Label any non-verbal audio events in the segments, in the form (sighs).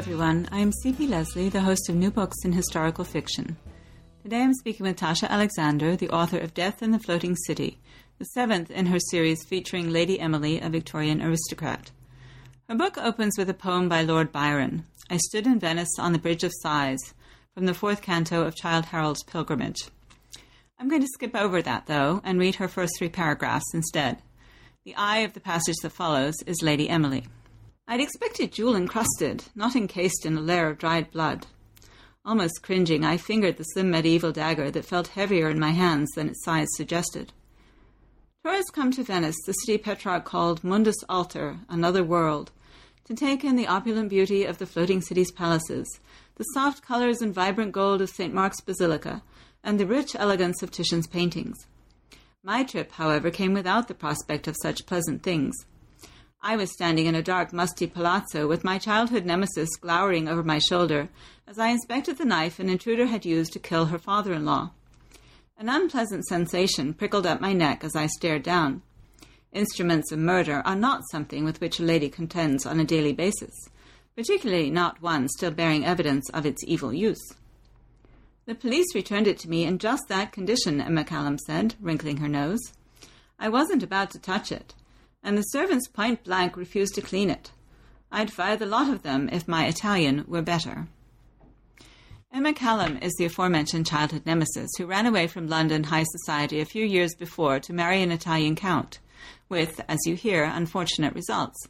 Everyone. I'm C.P. Lesley, the host of New Books in Historical Fiction. Today I'm speaking with Tasha Alexander, the author of Death in the Floating City, the seventh in her series featuring Lady Emily, a Victorian aristocrat. Her book opens with a poem by Lord Byron, I Stood in Venice on the Bridge of Sighs, from the fourth canto of Childe Harold's Pilgrimage. I'm going to skip over that, though, and read her first three paragraphs instead. The I of the passage that follows is Lady Emily. I'd expected jewel encrusted, not encased in a layer of dried blood. Almost cringing, I fingered the slim medieval dagger that felt heavier in my hands than its size suggested. Tourists come to Venice, the city Petrarch called Mundus Alter, another world, to take in the opulent beauty of the floating city's palaces, the soft colors and vibrant gold of St. Mark's Basilica, and the rich elegance of Titian's paintings. My trip, however, came without the prospect of such pleasant things. I was standing in a dark, musty palazzo with my childhood nemesis glowering over my shoulder as I inspected the knife an intruder had used to kill her father in law. An unpleasant sensation prickled up my neck as I stared down. Instruments of murder are not something with which a lady contends on a daily basis, particularly not one still bearing evidence of its evil use. The police returned it to me in just that condition, Emma Callum said, wrinkling her nose. I wasn't about to touch it and the servants point blank refused to clean it. I'd fire the lot of them if my Italian were better. Emma Callum is the aforementioned childhood nemesis who ran away from London high society a few years before to marry an Italian count, with, as you hear, unfortunate results.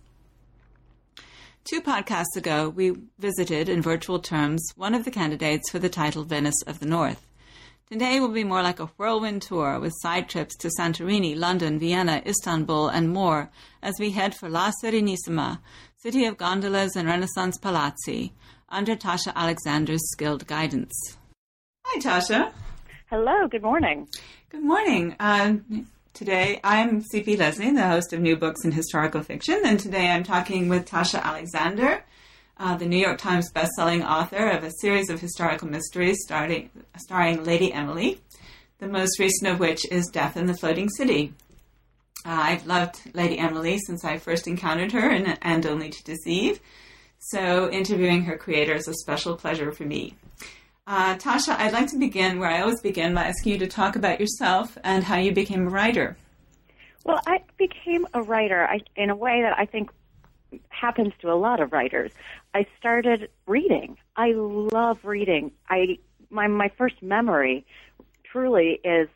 Two podcasts ago, we visited, in virtual terms, one of the candidates for the title Venice of the North. Today will be more like a whirlwind tour with side trips to Santorini, London, Vienna, Istanbul, and more as we head for La Serenissima, city of gondolas and Renaissance palazzi, under Tasha Alexander's skilled guidance. Hi, Tasha. Hello, good morning. Good morning. Uh, today I'm CP Lesley, the host of New Books in Historical Fiction, and today I'm talking with Tasha Alexander uh, the New York Times bestselling author of a series of historical mysteries starting, starring Lady Emily, the most recent of which is Death in the Floating City. Uh, I've loved Lady Emily since I first encountered her in And Only to Deceive, so interviewing her creator is a special pleasure for me. Uh, Tasha, I'd like to begin where I always begin by asking you to talk about yourself and how you became a writer. Well, I became a writer I, in a way that I think happens to a lot of writers. I started reading. I love reading. I my my first memory truly is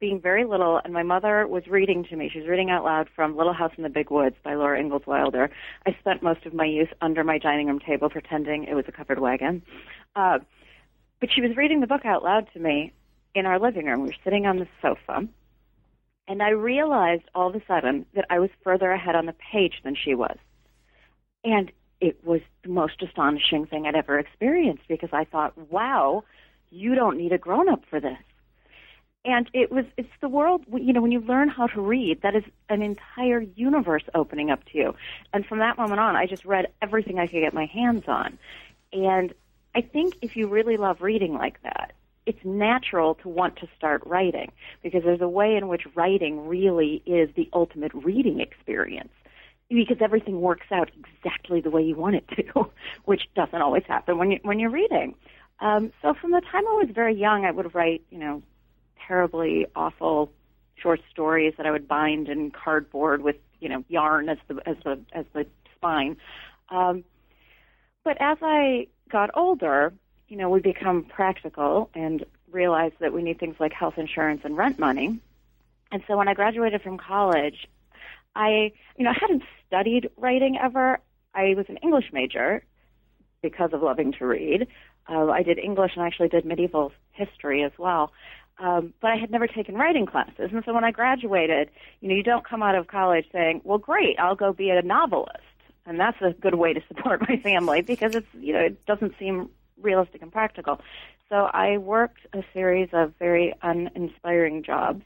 being very little and my mother was reading to me. She was reading out loud from Little House in the Big Woods by Laura Ingalls Wilder. I spent most of my youth under my dining room table pretending it was a covered wagon. Uh, but she was reading the book out loud to me in our living room. We were sitting on the sofa. And I realized all of a sudden that I was further ahead on the page than she was. And it was the most astonishing thing I'd ever experienced because I thought, wow, you don't need a grown up for this. And it was, it's the world, you know, when you learn how to read, that is an entire universe opening up to you. And from that moment on, I just read everything I could get my hands on. And I think if you really love reading like that, it's natural to want to start writing because there's a way in which writing really is the ultimate reading experience because everything works out exactly the way you want it to, (laughs) which doesn't always happen when you when you're reading. Um, so from the time I was very young, I would write, you know, terribly awful short stories that I would bind in cardboard with, you know, yarn as the as the as the spine. Um, but as I got older, you know, we become practical and realize that we need things like health insurance and rent money. And so when I graduated from college, I, you know, I hadn't studied writing ever. I was an English major because of loving to read. Uh, I did English and actually did medieval history as well. Um, but I had never taken writing classes. And so when I graduated, you know, you don't come out of college saying, well, great, I'll go be a novelist. and that's a good way to support (laughs) my family because it's you know it doesn't seem realistic and practical. So I worked a series of very uninspiring jobs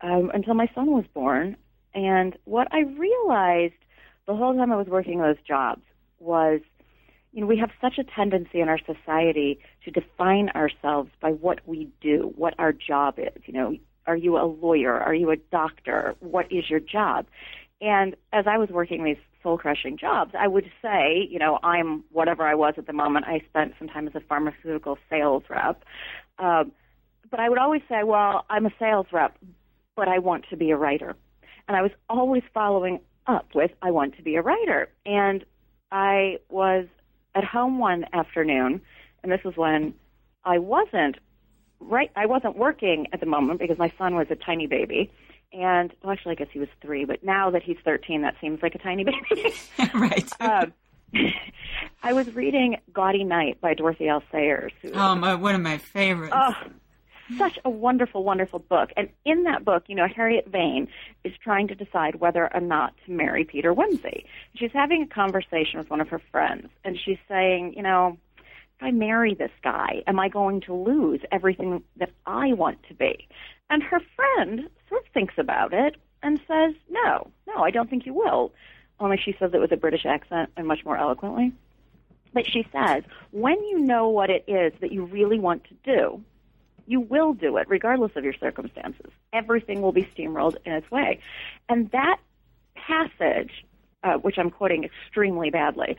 um, until my son was born. And what I realized the whole time I was working those jobs was, you know, we have such a tendency in our society to define ourselves by what we do, what our job is. You know, are you a lawyer? Are you a doctor? What is your job? And as I was working these soul crushing jobs, I would say, you know, I'm whatever I was at the moment. I spent some time as a pharmaceutical sales rep. Um, but I would always say, well, I'm a sales rep, but I want to be a writer. And I was always following up with, I want to be a writer. And I was at home one afternoon, and this was when I wasn't right, I wasn't working at the moment because my son was a tiny baby. And well, actually, I guess he was three, but now that he's 13, that seems like a tiny baby. (laughs) right. (laughs) Um, (laughs) I was reading Gaudy Night by Dorothy L. Sayers. Who, oh, my, one of my favorites. Oh, such a wonderful, wonderful book. And in that book, you know, Harriet Vane is trying to decide whether or not to marry Peter Wimsey. She's having a conversation with one of her friends, and she's saying, you know, if I marry this guy, am I going to lose everything that I want to be? And her friend sort of thinks about it and says, no, no, I don't think you will. Only she says it with a British accent and much more eloquently. But she says, when you know what it is that you really want to do, you will do it regardless of your circumstances. Everything will be steamrolled in its way. And that passage, uh, which I'm quoting extremely badly,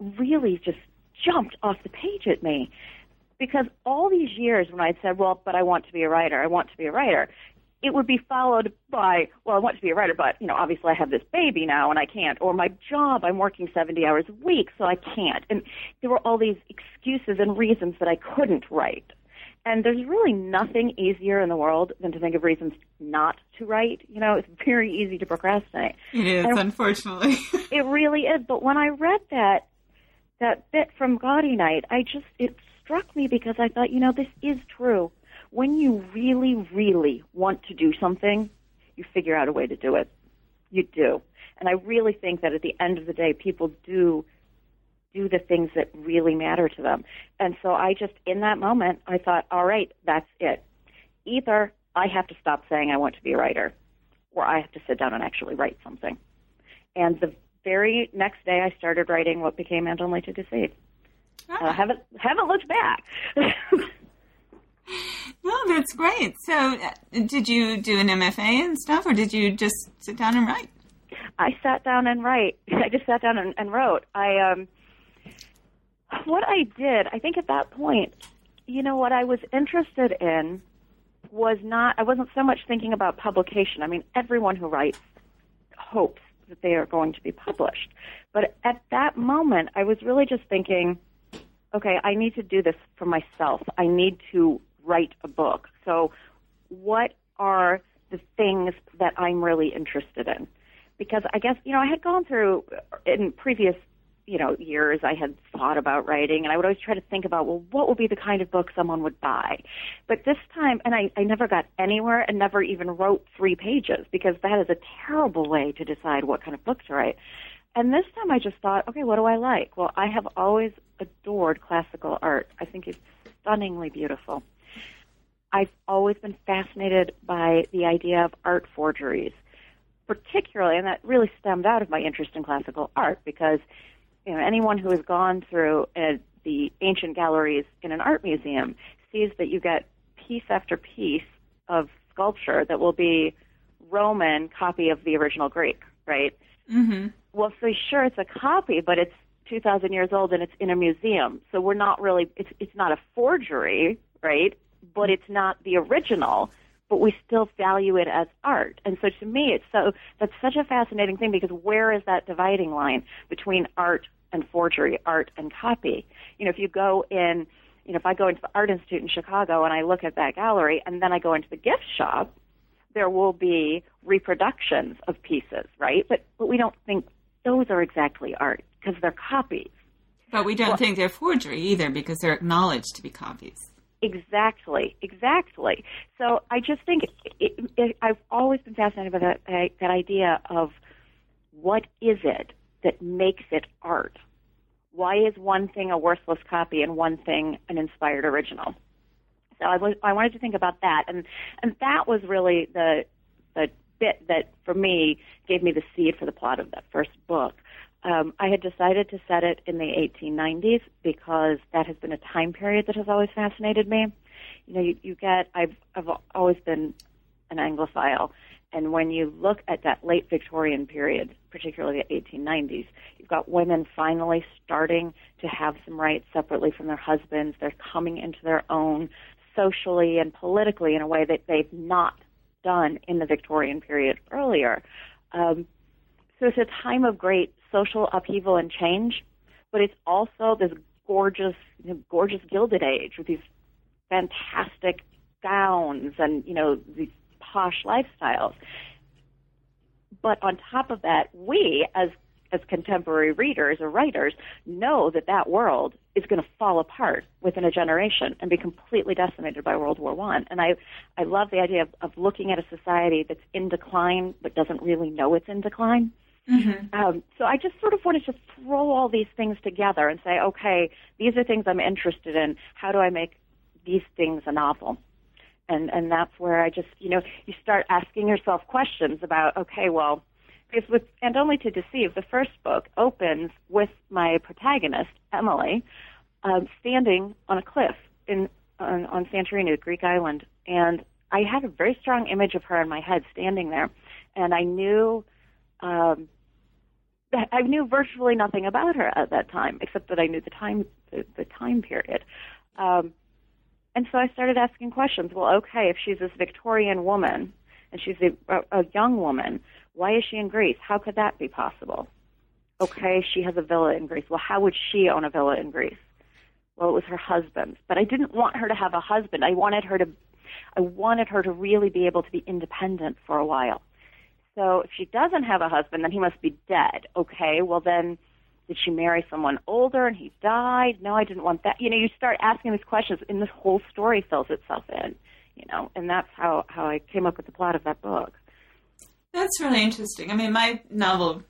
really just jumped off the page at me because all these years when I'd said, well, but I want to be a writer, I want to be a writer, it would be followed by, well, I want to be a writer, but, you know, obviously I have this baby now and I can't, or my job, I'm working 70 hours a week, so I can't. And there were all these excuses and reasons that I couldn't write. And there's really nothing easier in the world than to think of reasons not to write. You know, it's very easy to procrastinate. It is, and unfortunately. (laughs) it really is. But when I read that, that bit from Gaudy Night, I just, it struck me because I thought, you know, this is true. When you really, really want to do something, you figure out a way to do it. You do. And I really think that at the end of the day, people do do the things that really matter to them. And so I just, in that moment, I thought, all right, that's it. Either I have to stop saying I want to be a writer, or I have to sit down and actually write something. And the very next day, I started writing what became And Only to Deceive. Ah. I haven't haven't looked back. (laughs) no, that's great. So, uh, did you do an MFA and stuff, or did you just sit down and write? I sat down and write. (laughs) I just sat down and, and wrote. I um, what I did, I think at that point, you know, what I was interested in was not. I wasn't so much thinking about publication. I mean, everyone who writes hopes that they are going to be published. But at that moment, I was really just thinking, okay, I need to do this for myself. I need to write a book. So, what are the things that I'm really interested in? Because I guess, you know, I had gone through in previous you know years I had thought about writing and I would always try to think about well what would be the kind of book someone would buy? But this time and I, I never got anywhere and never even wrote three pages because that is a terrible way to decide what kind of book to write. And this time I just thought okay what do I like? Well I have always adored classical art. I think it's stunningly beautiful. I've always been fascinated by the idea of art forgeries particularly and that really stemmed out of my interest in classical art because you know, anyone who has gone through uh, the ancient galleries in an art museum sees that you get piece after piece of sculpture that will be Roman copy of the original Greek, right? Mm-hmm. Well, so sure, it's a copy, but it's 2,000 years old and it's in a museum. So we're not really, it's, it's not a forgery, right? But it's not the original but we still value it as art. And so to me, it's so that's such a fascinating thing because where is that dividing line between art and forgery, art and copy? You know, if you go in, you know, if I go into the Art Institute in Chicago and I look at that gallery, and then I go into the gift shop, there will be reproductions of pieces, right? But but we don't think those are exactly art because they're copies. But we don't well, think they're forgery either because they're acknowledged to be copies. Exactly, exactly. So I just think it, it, I've always been fascinated by that that idea of what is it that makes it art? Why is one thing a worthless copy and one thing an inspired original? So I, was, I wanted to think about that, and and that was really the the bit that for me gave me the seed for the plot of that first book. Um, I had decided to set it in the 1890s because that has been a time period that has always fascinated me. You know, you, you get I've I've always been an Anglophile, and when you look at that late Victorian period, particularly the 1890s, you've got women finally starting to have some rights separately from their husbands. They're coming into their own socially and politically in a way that they've not done in the Victorian period earlier. Um, so it's a time of great social upheaval and change, but it's also this gorgeous, you know, gorgeous Gilded Age with these fantastic gowns and you know these posh lifestyles. But on top of that, we as as contemporary readers or writers know that that world is going to fall apart within a generation and be completely decimated by World War One. And I, I love the idea of, of looking at a society that's in decline but doesn't really know it's in decline. Mm-hmm. Um, so I just sort of wanted to throw all these things together and say, okay, these are things I'm interested in. How do I make these things a novel? And and that's where I just, you know, you start asking yourself questions about, okay, well, because with And Only to Deceive, the first book opens with my protagonist, Emily, um, standing on a cliff in on, on Santorini, the Greek island, and I had a very strong image of her in my head standing there, and I knew. Um, I knew virtually nothing about her at that time, except that I knew the time the, the time period. Um, and so I started asking questions. Well, okay, if she's this Victorian woman and she's a, a young woman, why is she in Greece? How could that be possible? Okay, she has a villa in Greece. Well, how would she own a villa in Greece? Well, it was her husband's. But I didn't want her to have a husband. I wanted her to I wanted her to really be able to be independent for a while. So if she doesn't have a husband, then he must be dead. Okay, well then did she marry someone older and he died? No, I didn't want that. You know, you start asking these questions and this whole story fills itself in, you know, and that's how, how I came up with the plot of that book. That's really interesting. I mean, my novel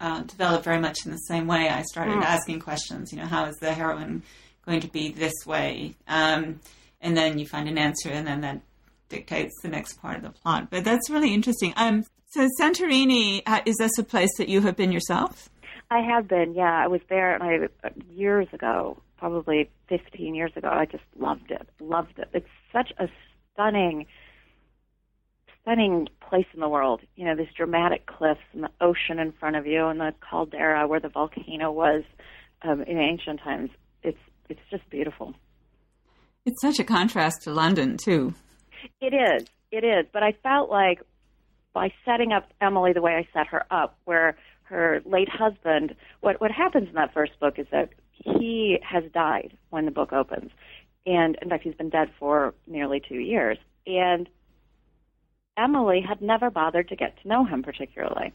uh, developed very much in the same way. I started mm. asking questions. You know, how is the heroine going to be this way? Um, and then you find an answer, and then that dictates the next part of the plot. But that's really interesting. Um, so Santorini, uh, is this a place that you have been yourself? I have been. Yeah, I was there, and I years ago, probably 15 years ago. I just loved it. Loved it. It's such a stunning stunning place in the world. You know, these dramatic cliffs and the ocean in front of you, and the caldera where the volcano was um, in ancient times. It's it's just beautiful. It's such a contrast to London, too. It is. It is. But I felt like by setting up Emily the way I set her up, where her late husband, what what happens in that first book is that he has died when the book opens, and in fact he's been dead for nearly two years, and Emily had never bothered to get to know him particularly.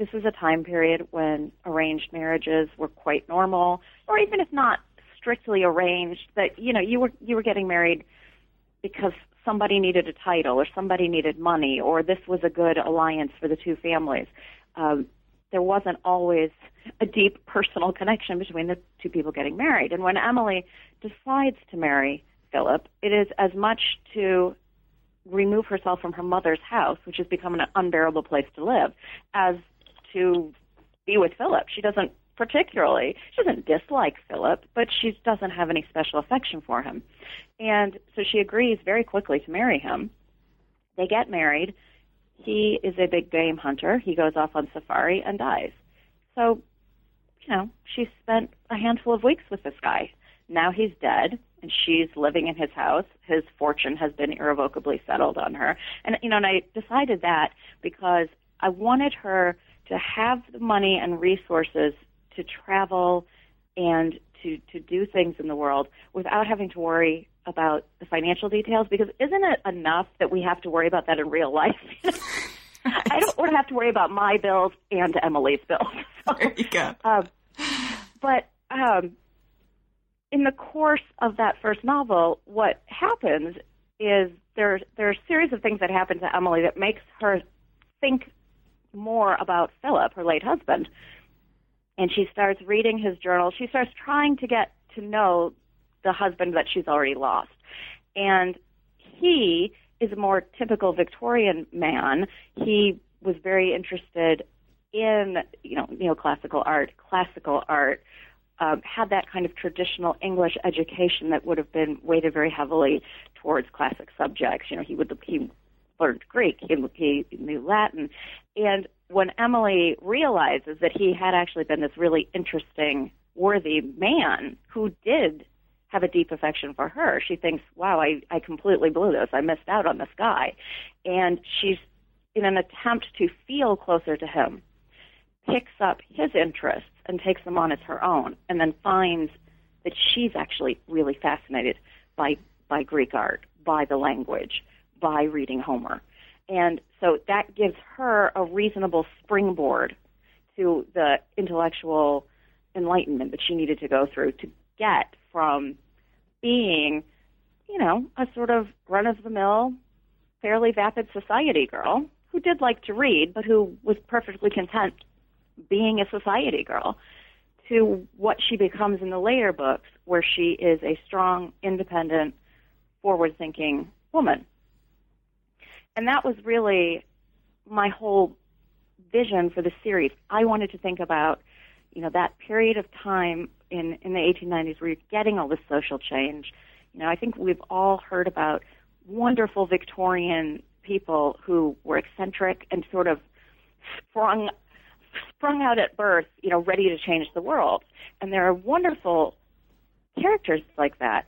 This was a time period when arranged marriages were quite normal, or even if not strictly arranged, that you know you were you were getting married because somebody needed a title or somebody needed money or this was a good alliance for the two families. Um, there wasn't always a deep personal (laughs) connection between the two people getting married. And when Emily decides to marry Philip, it is as much to remove herself from her mother's house, which has become an unbearable place to live, as to be with Philip. She doesn't particularly, she doesn't dislike Philip, but she doesn't have any special affection for him. And so she agrees very quickly to marry him. They get married. He is a big game hunter. He goes off on safari and dies. So, you know, she spent a handful of weeks with this guy. Now he's dead and she's living in his house. His fortune has been irrevocably settled on her. And you know, and I decided that because I wanted her to have the money and resources to travel and to to do things in the world without having to worry about the financial details because isn't it enough that we have to worry about that in real life? (laughs) I don't want to have to worry about my bills and Emily's bills. (laughs) So, there you go. Um, but um, in the course of that first novel, what happens is there there are a series of things that happen to Emily that makes her think more about Philip, her late husband. And she starts reading his journal. She starts trying to get to know the husband that she's already lost. And he is a more typical Victorian man. He was very interested in, you know, neoclassical art, classical art, um, had that kind of traditional English education that would have been weighted very heavily towards classic subjects. You know, he would he learned Greek, he, he knew Latin, and when Emily realizes that he had actually been this really interesting, worthy man who did have a deep affection for her, she thinks, "Wow, I I completely blew this. I missed out on this guy," and she's in an attempt to feel closer to him, picks up his interests and takes them on as her own, and then finds that she's actually really fascinated by by Greek art, by the language, by reading Homer. And so that gives her a reasonable springboard to the intellectual enlightenment that she needed to go through to get from being, you know, a sort of run of the mill, fairly vapid society girl who did like to read, but who was perfectly content being a society girl to what she becomes in the later books, where she is a strong, independent, forward thinking woman. And that was really my whole vision for the series. I wanted to think about, you know, that period of time in, in the 1890s where you're getting all this social change. You know, I think we've all heard about wonderful Victorian people who were eccentric and sort of sprung sprung out at birth, you know, ready to change the world. And there are wonderful characters like that.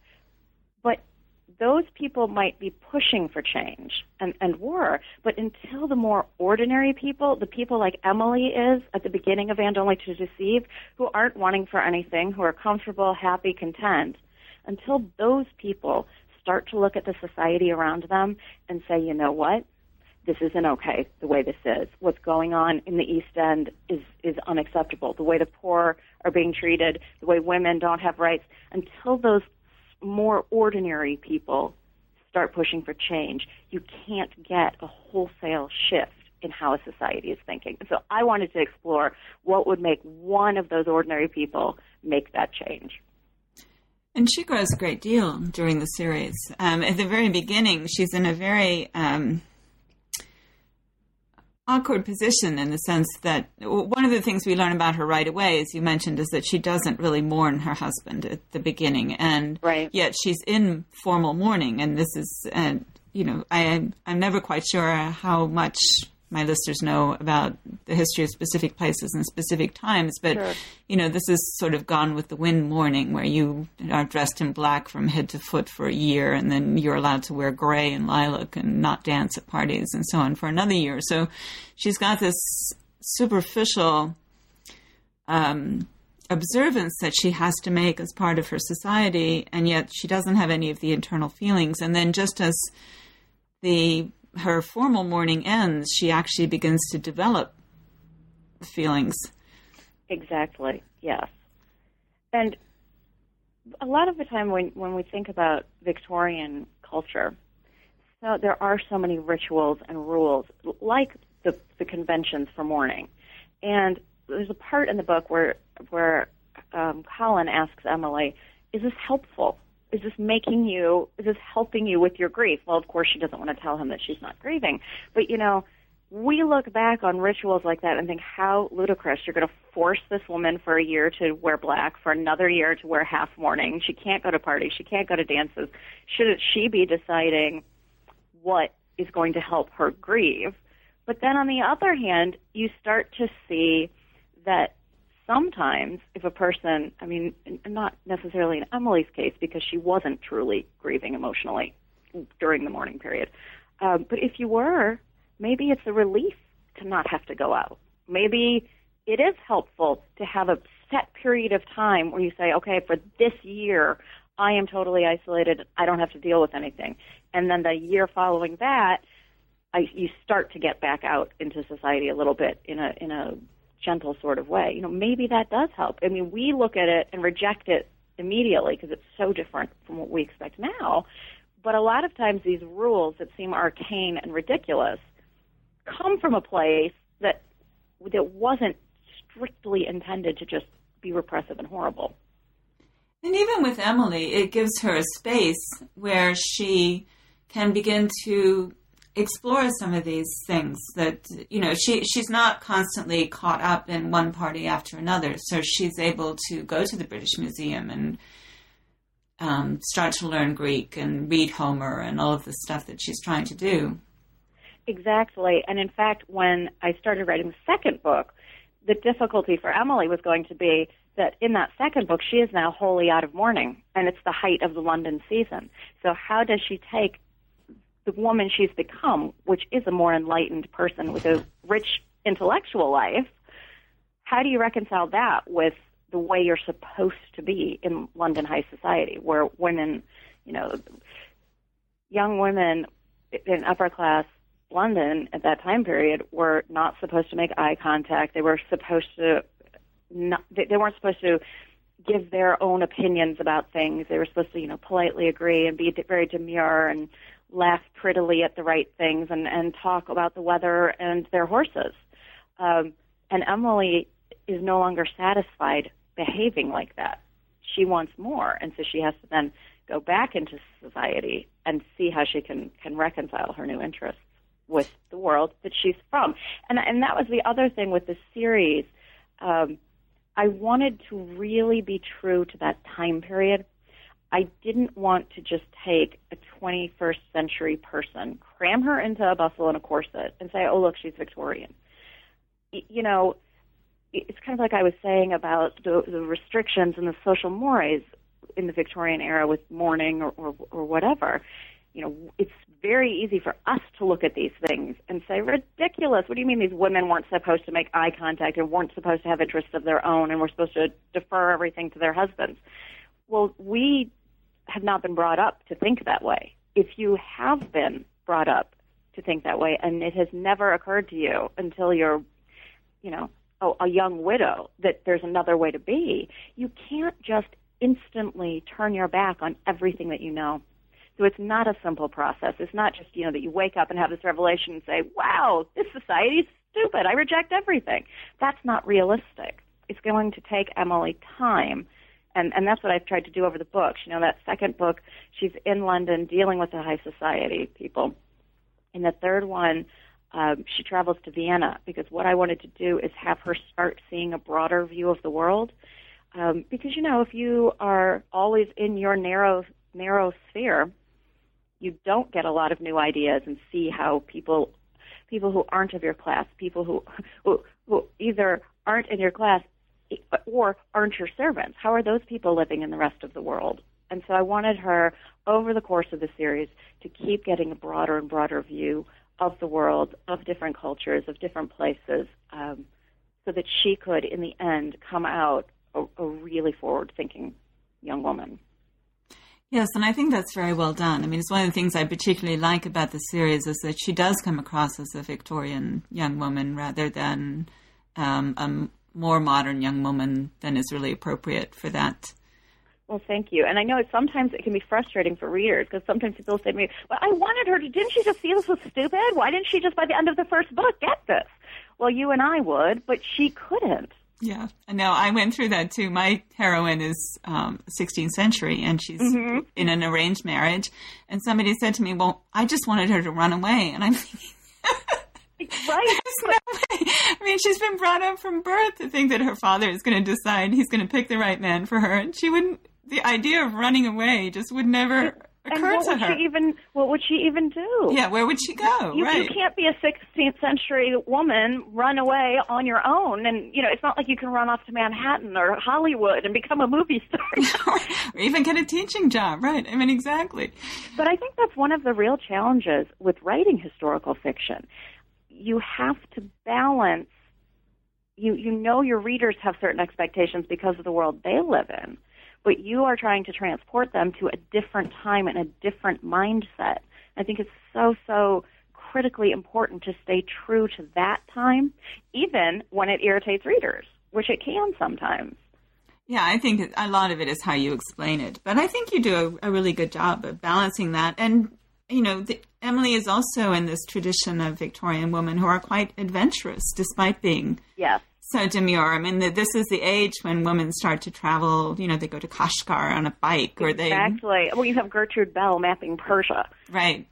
Those people might be pushing for change and, and were, but until the more ordinary people, the people like Emily is at the beginning of And Only to Deceive, who aren't wanting for anything, who are comfortable, happy, content, until those people start to look at the society around them and say, you know what? This isn't okay the way this is. What's going on in the East End is, is unacceptable. The way the poor are being treated, the way women don't have rights, until those more ordinary people start pushing for change, you can't get a wholesale shift in how a society is thinking. So I wanted to explore what would make one of those ordinary people make that change. And she grows a great deal during the series. Um, at the very beginning, she's in a very um, awkward position in the sense that one of the things we learn about her right away, as you mentioned, is that she doesn't really mourn her husband at the beginning, and right. yet she's in formal mourning. And this is, and you know, I I'm never quite sure how much my listeners know about the history of specific places and specific times, but sure. you know, this is sort of gone with the wind mourning, where you are dressed in black from head to foot for a year, and then you're allowed to wear gray and lilac and not dance at parties and so on for another year. So she's got this superficial um, observance that she has to make as part of her society, and yet she doesn't have any of the internal feelings. And then just as the her formal mourning ends, she actually begins to develop feelings. Exactly. Yes. And a lot of the time when when we think about Victorian culture, so there are so many rituals and rules, like the the conventions for mourning. And there's a part in the book where where um, Colin asks Emily, "Is this helpful? Is this making you is this helping you with your grief? Well of course she doesn't want to tell him that she's not grieving. But you know we look back on rituals like that and think how ludicrous. You're going to force this woman for a year to wear black for another year to wear half mourning. She can't go to parties. She can't go to dances. Shouldn't she be deciding what is going to help her grieve? But then on the other hand you start to see that sometimes if a person, I mean, not necessarily in Emily's case because she wasn't truly grieving emotionally during the mourning period, um, but if you were, maybe it's a relief to not have to go out. Maybe it is helpful to have a set period of time where you say, okay, for this year, I am totally isolated. I don't have to deal with anything. And then the year following that, I, you start to get back out into society a little bit in a in a gentle sort of way. You know, maybe that does help. I mean, we look at it and reject it immediately because it's so different from what we expect now. But a lot of times these rules that seem arcane and ridiculous come from a place that that wasn't strictly intended to just be repressive and horrible. And even with Emily, it gives her a space where she can begin to explore some of these things that you know she she's not constantly caught up in one party after another. So she's able to go to the british museum and um, start to learn greek and read homer and all of the stuff that she's trying to do. Exactly. And in fact when i started writing the second book the difficulty for emily was going to be that in that second book she is now wholly out of mourning and it's the height of the london season. So how does she take the woman she's become, which is a more enlightened person with a rich intellectual life, how do you reconcile that with the way you're supposed to be in London high society, where women, you know, young women in upper class London at that time period were not supposed to make eye contact. They were supposed to not, they weren't supposed to give their own opinions about things. They were supposed to, you know, politely agree and be very demure and laugh prettily at the right things and, and talk about the weather and their horses. Um, and Emily is no longer satisfied behaving like that. She wants more, and so she has to then go back into society and see how she can can reconcile her new interests with the world that she's from. And and that was the other thing with the series. Um, I wanted to really be true to that time period I didn't want to just take a 21st century person, cram her into a bustle and a corset, and say, oh, look, she's Victorian. You know, it's kind of like I was saying about the, the restrictions and the social mores in the Victorian era with mourning or, or, or whatever. You know, it's very easy for us to look at these things and say, ridiculous. What do you mean these women weren't supposed to make eye contact and weren't supposed to have interests of their own and were supposed to defer everything to their husbands? Well, we have not been brought up to think that way. If you have been brought up to think that way and it has never occurred to you until you're, you know, oh, a young widow that there's another way to be, you can't just instantly turn your back on everything that you know. So it's not a simple process. It's not just, you know, that you wake up and have this revelation and say, wow, this society is stupid. I reject everything. That's not realistic. It's going to take Emily time and and that's what I've tried to do over the books. You know, that second book, she's in London dealing with the high society people. In the third one, um, she travels to Vienna because what I wanted to do is have her start seeing a broader view of the world. Um, because you know, if you are always in your narrow narrow sphere, you don't get a lot of new ideas and see how people people who aren't of your class, people who who, who either aren't in your class or aren't your servants? How are those people living in the rest of the world? And so I wanted her, over the course of the series, to keep getting a broader and broader view of the world, of different cultures, of different places, um, so that she could, in the end, come out a, a really forward thinking young woman. Yes, and I think that's very well done. I mean, it's one of the things I particularly like about the series is that she does come across as a Victorian young woman rather than um, a more modern young woman than is really appropriate for that. Well, thank you. And I know sometimes it can be frustrating for readers because sometimes people say to me, "Well, I wanted her to. Didn't she just see this was stupid? Why didn't she just by the end of the first book get this?" Well, you and I would, but she couldn't. Yeah, and now I went through that too. My heroine is um, 16th century, and she's mm-hmm. in an arranged marriage. And somebody said to me, "Well, I just wanted her to run away," and I'm thinking. (laughs) Right. (laughs) no. I mean, she's been brought up from birth to think that her father is going to decide he's going to pick the right man for her, and she wouldn't. The idea of running away just would never occur and what to would her. She even what would she even do? Yeah, where would she go? You, right. you can't be a 16th century woman run away on your own, and you know it's not like you can run off to Manhattan or Hollywood and become a movie star, (laughs) or even get a teaching job. Right? I mean, exactly. But I think that's one of the real challenges with writing historical fiction you have to balance you you know your readers have certain expectations because of the world they live in but you are trying to transport them to a different time and a different mindset i think it's so so critically important to stay true to that time even when it irritates readers which it can sometimes yeah, I think a lot of it is how you explain it, but I think you do a, a really good job of balancing that. And you know, the, Emily is also in this tradition of Victorian women who are quite adventurous, despite being Yes. so demure. I mean, this is the age when women start to travel. You know, they go to Kashgar on a bike, or they Exactly. Well, you have Gertrude Bell mapping Persia. right.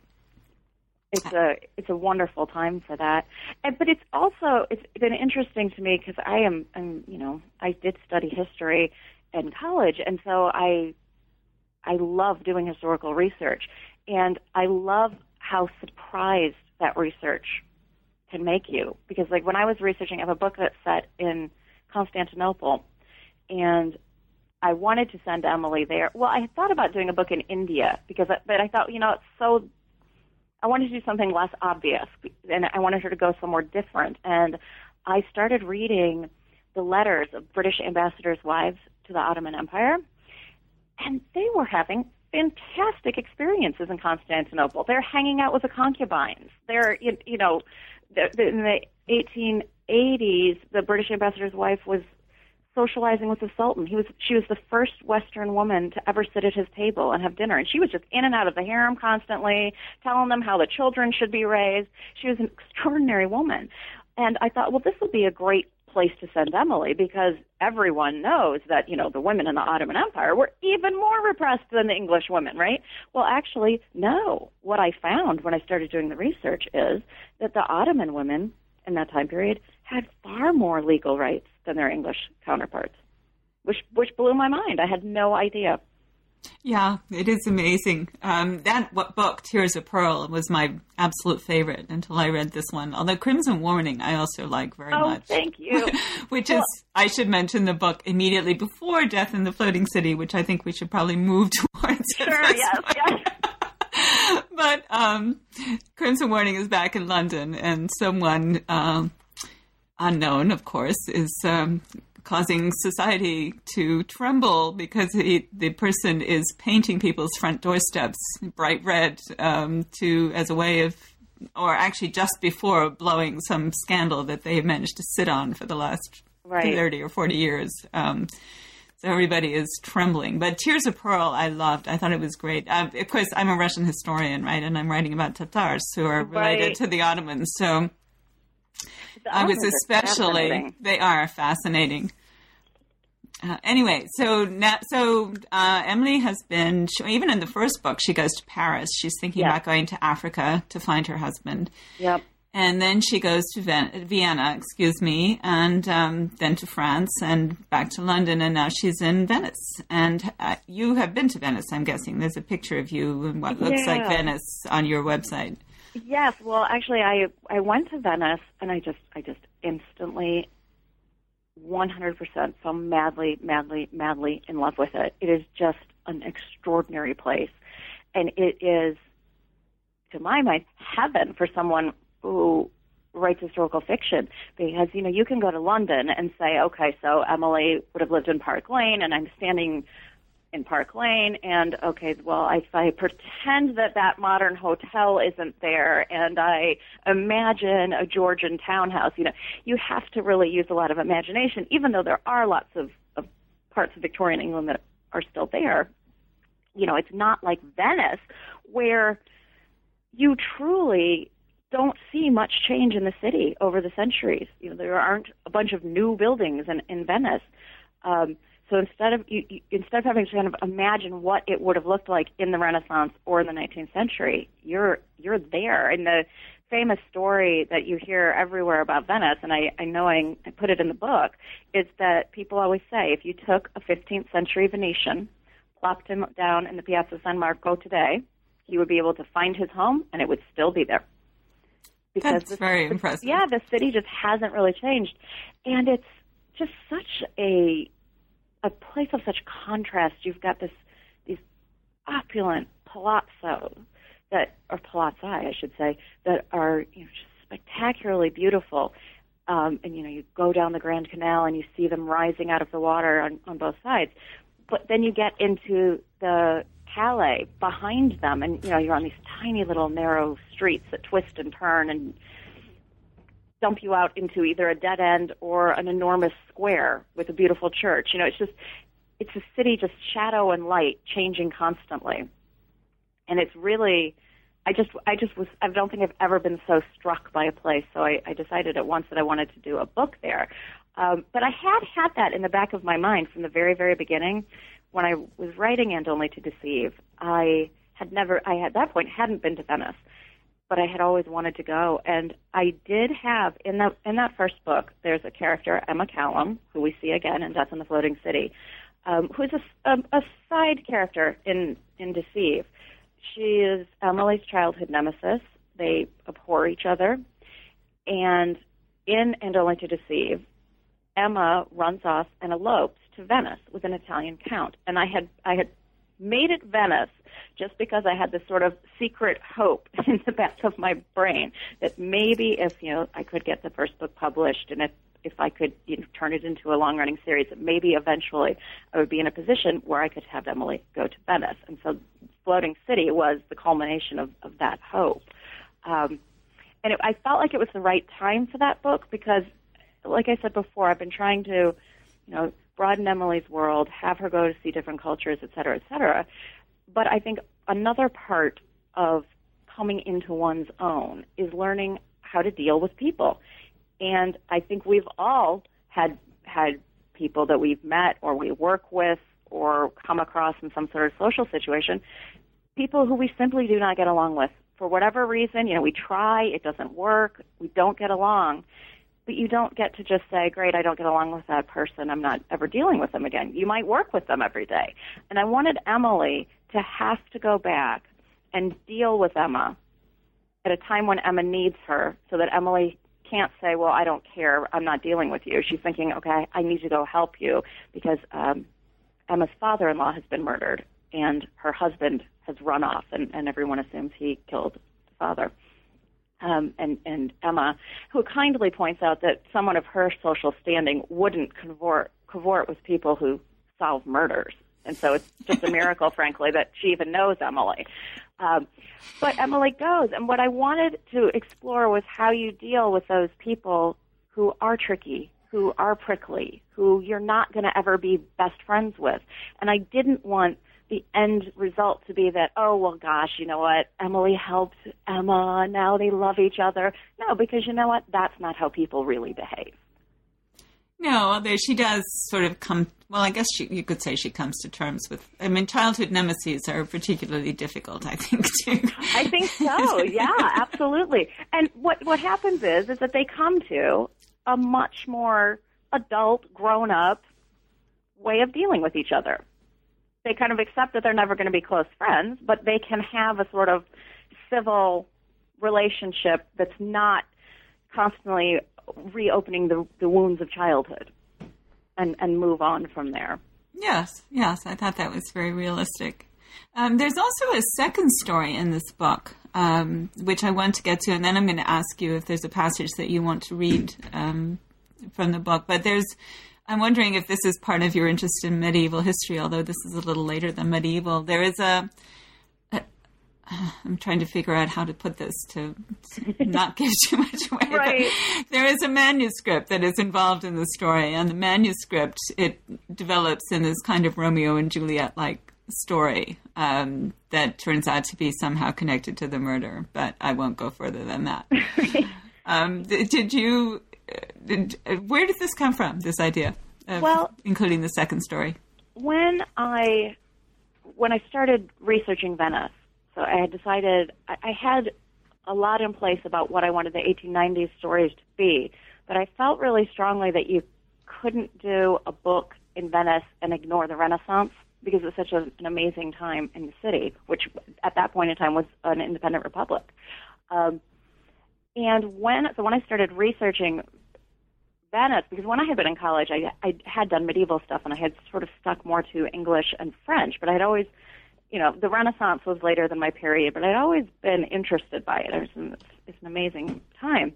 It's a it's a wonderful time for that. And, but it's also it's been interesting to me because I am I'm you know I did study history in college, and so I I love doing historical research, and I love how surprised that research can make you. Because like when I was researching, I have a book that's set in Constantinople, and I wanted to send Emily there. Well, I thought about doing a book in India because, I, but I thought, you know, it's so. I wanted to do something less obvious, and I wanted her to go somewhere different. And I started reading the letters of British ambassadors' wives to the Ottoman Empire, and they were having fantastic experiences in Constantinople. They're hanging out with the concubines. They're, you you know, the- the- in the 1880s, the British ambassador's wife was socializing with the Sultan. He was she was the first Western woman to ever sit at his table and have dinner, and she was just in and out of the harem constantly, telling them how the children should be raised. She was an extraordinary woman, and I thought, well, this will be a great place to send Emily because everyone knows that you know the women in the Ottoman Empire were even more repressed than the English women, right? Well, actually, no. What I found when I started doing the research is that the Ottoman women in that time period had far more legal rights than their English counterparts, which which blew my mind. I had no idea. Yeah, it is amazing. Um, that what book, Tears of Pearl, was my absolute favorite until I read this one. Although Crimson Warning, I also like very Oh, much. thank you. (laughs) which is, I should mention the book immediately before Death in the Floating City, which I think we should probably move (laughs) towards. Sure, yes, yes. (laughs) But um, Crimson Warning is back in London, and someone um, unknown, of course, is um, causing society to tremble because he, the person is painting people's front doorsteps bright red um, to as a way of, or actually just before blowing some scandal that they have managed to sit on for the last Right. 30 or 40 years. Um, so everybody is trembling. But Tears of Pearl, I loved. I thought it was great. Um, of course, I'm a Russian historian, right? And I'm writing about Tatars who are related Right. to the Ottomans. So The I was especially they are fascinating. Uh, anyway, so now, so uh, Emily has been she- even in the first book. She goes to Paris. She's thinking Yeah. about going to Africa to find her husband. Yep. And then she goes to Ven- Vienna, excuse me, and um, then to France and back to London, and now she's in Venice. And uh, you have been to Venice, I'm guessing. There's a picture of you in what looks like Venice on your website. Yes, well, actually, I I went to Venice and I just I just instantly, one hundred percent, fell madly, madly, madly in love with it. It is just an extraordinary place, and it is, to my mind, heaven for someone who writes historical fiction because you know you can go to London and say, okay, so Emily would have lived in Park Lane, and I'm standing in Park Lane, and okay, well, if I pretend that that modern hotel isn't there, and I imagine a Georgian townhouse, you know, you have to really use a lot of imagination, even though there are lots of, of parts of Victorian England that are still there. You know, it's not like Venice, where you truly don't see much change in the city over the centuries. You know, there aren't a bunch of new buildings in, in Venice. Um, so instead of you, you, instead of having to kind of imagine what it would have looked like in the Renaissance or in the 19th century, you're you're there. And the famous story that you hear everywhere about Venice, and I, I know I, I put it in the book, is that people always say if you took a 15th century Venetian, plopped him down in the Piazza San Marco today, he would be able to find his home, and it would still be there. That's the- very impressive. Yeah, the city just hasn't really changed, and it's just such a a place of such contrast. You've got this these opulent palazzo that or palazzi, I should say, that are you know just spectacularly beautiful. Um, and you know, you go down the Grand Canal and you see them rising out of the water on, on both sides. But then you get into the calle behind them, and you know you're on these tiny little narrow streets that twist and turn and dump you out into either a dead end or an enormous square with a beautiful church. You know, it's just it's a city just shadow and light changing constantly. And it's really I just, I just was, I don't think I've ever been so struck by a place. So I, I decided at once that I wanted to do a book there. Um, but I had had that in the back of my mind from the very, very beginning. When I was writing And Only to Deceive, I had never, I at that point hadn't been to Venice, but I had always wanted to go. And I did have in that in that first book, there's a character Emma Callum, who we see again in Death in the Floating City, um, who's a, a, a side character in in Deceive. She is Emily's childhood nemesis. They abhor each other, and in And Only to Deceive, Emma runs off and elopes to Venice with an Italian count. And I had I had made it Venice just because I had this sort of secret hope (laughs) in the back of my brain that maybe if you know I could get the first book published and if if I could you know, turn it into a long running series, that maybe eventually I would be in a position where I could have Emily go to Venice. And so Floating City was the culmination of, of that hope. Um, and it, I felt like it was the right time for that book because, like I said before, I've been trying to, you know, broaden Emily's world, have her go to see different cultures, et cetera, et cetera. But I think another part of coming into one's own is learning how to deal with people. And I think we've all had had people that we've met or we work with or come across in some sort of social situation, people who we simply do not get along with for whatever reason. You know, we try, it doesn't work, we don't get along but you don't get to just say, great, I don't get along with that person. I'm not ever dealing with them again. You might work with them every day. And I wanted Emily to have to go back and deal with Emma at a time when Emma needs her so that Emily can't say, well, I don't care. I'm not dealing with you. She's thinking, okay, I need to go help you because um, Emma's father-in-law has been murdered and her husband has run off and, and everyone assumes he killed the father um, and, and Emma, who kindly points out that someone of her social standing wouldn't cavort, cavort with people who solve murders. And so it's just a miracle, (laughs) frankly, that she even knows Emily. Um, but Emily goes, and what I wanted to explore was how you deal with those people who are tricky, who are prickly, who you're not going to ever be best friends with. And I didn't want the end result to be that, oh, well, gosh, you know what? Emily helped Emma. Now they love each other. No, because you know what? That's not how people really behave. No, there, she does sort of come. Well, I guess she, you could say she comes to terms with. I mean, childhood nemesis are particularly difficult. I think too. I think so. (laughs) yeah, absolutely. And what what happens is is that they come to a much more adult, grown up way of dealing with each other they kind of accept that they're never going to be close friends, but they can have a sort of civil relationship that's not constantly reopening the, the wounds of childhood and, and move on from there. Yes, yes, I thought that was very realistic. Um, there's also a second story in this book, um, which I want to get to, and then I'm going to ask you if there's a passage that you want to read um, from the book. But there's I'm wondering if this is part of your interest in medieval history, although this is a little later than medieval. There is a. a (sighs) I'm trying to figure out how to put this to, to not give (laughs) too much away. Right. There is a manuscript that is involved in the story, and the manuscript it develops in this kind of Romeo and Juliet like story um, that turns out to be somehow connected to the murder. But I won't go further than that. (laughs) um, did you where did this come from? This idea, of well, including the second story. When I when I started researching Venice, so I had decided I, I had a lot in place about what I wanted the 1890s stories to be, but I felt really strongly that you couldn't do a book in Venice and ignore the Renaissance because it was such a, an amazing time in the city, which at that point in time was an independent republic. Um, and when so when I started researching Venice, because when I had been in college, I I had done medieval stuff and I had sort of stuck more to English and French, but I'd always, you know, the Renaissance was later than my period, but I'd always been interested by it. It was an, it's an amazing time,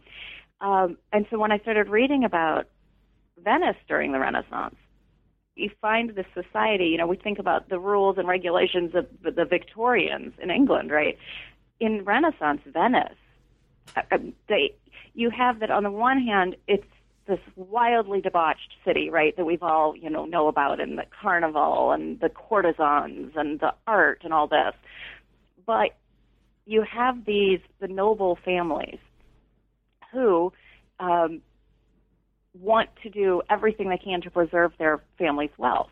um, and so when I started reading about Venice during the Renaissance, you find this society. You know, we think about the rules and regulations of the Victorians in England, right? In Renaissance Venice, they you have that on the one hand it's this wildly debauched city, right, that we've all, you know, know about and the carnival and the courtesans and the art and all this. But you have these the noble families who um, want to do everything they can to preserve their family's wealth.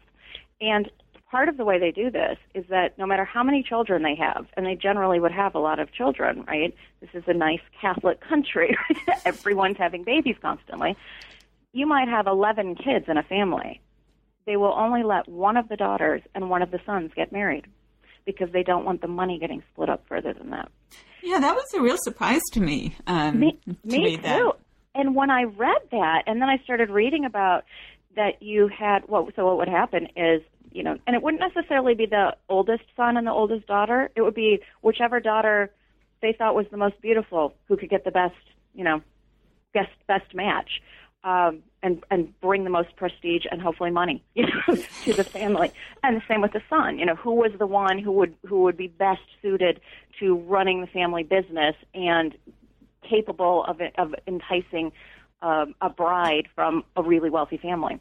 And part of the way they do this is that no matter how many children they have, and they generally would have a lot of children, right? This is a nice Catholic country. (laughs) Everyone's having babies constantly. You might have 11 kids in a family. They will only let one of the daughters and one of the sons get married because they don't want the money getting split up further than that. Yeah, that was a real surprise to me. Um, me, to me too. That. And when I read that, and then I started reading about that you had what so what would happen is you know, and it wouldn't necessarily be the oldest son and the oldest daughter. It would be whichever daughter they thought was the most beautiful who could get the best, you know, best best match, um, and and bring the most prestige and hopefully money, (laughs) you know, to the family. And the same with the son. You know, who was the one who would who would be best suited to running the family business and capable of of enticing um, a bride from a really wealthy family.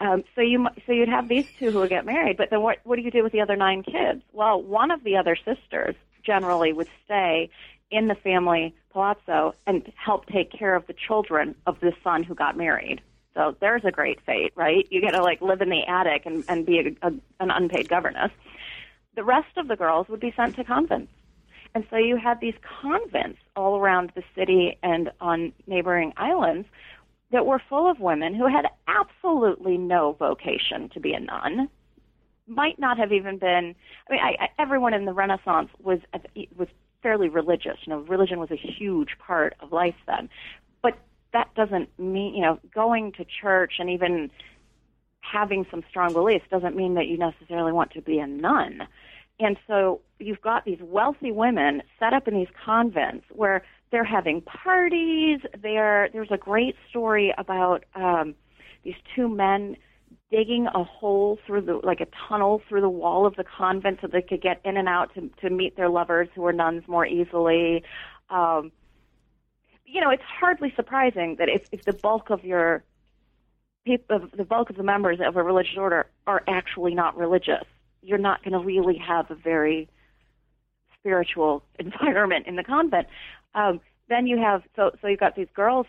Um, so you so you'd have these two who would get married, but then what what do you do with the other nine kids? Well, one of the other sisters generally would stay in the family palazzo and help take care of the children of the son who got married. So there's a great fate, right? You get to like live in the attic and, and be a, a, an unpaid governess. The rest of the girls would be sent to convents. And so you had these convents all around the city and on neighboring islands that were full of women who had absolutely no vocation to be a nun, might not have even been. I mean, I, I, everyone in the Renaissance was was fairly religious. You know, religion was a huge part of life then, but that doesn't mean you know going to church and even having some strong beliefs doesn't mean that you necessarily want to be a nun. And so you've got these wealthy women set up in these convents where they're having parties. There, there's a great story about um, these two men digging a hole through the like a tunnel through the wall of the convent so they could get in and out to to meet their lovers who were nuns more easily. Um, you know, it's hardly surprising that if, if the bulk of your people, the bulk of the members of a religious order are actually not religious, you're not going to really have a very spiritual (laughs) environment in the convent. Um, then you have so so you've got these girls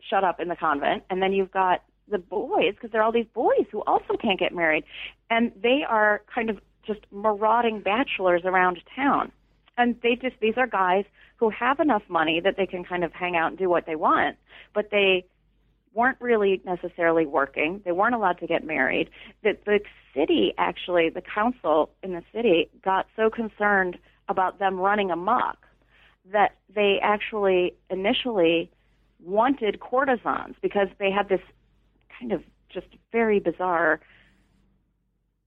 shut up in the convent, and then you've got the boys because there are all these boys who also can't get married, and they are kind of just marauding bachelors around town, and they just these are guys who have enough money that they can kind of hang out and do what they want, but they weren't really necessarily working. They weren't allowed to get married. That the city actually, the council in the city got so concerned about them running amok that they actually initially wanted courtesans because they had this kind of just very bizarre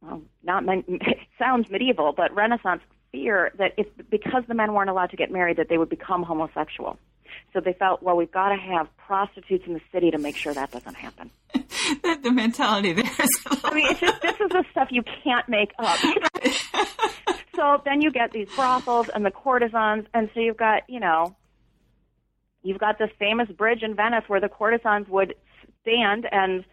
well not (laughs) it sounds medieval but renaissance fear that if because the men weren't allowed to get married that they would become homosexual. So they felt well we've got to have prostitutes in the city to make sure that doesn't happen. (laughs) The, the mentality there i mean it's just this is the stuff you can't make up (laughs) so then you get these brothels and the courtesans, and so you've got, you know, you've got this famous bridge in Venice where the courtesans would stand and,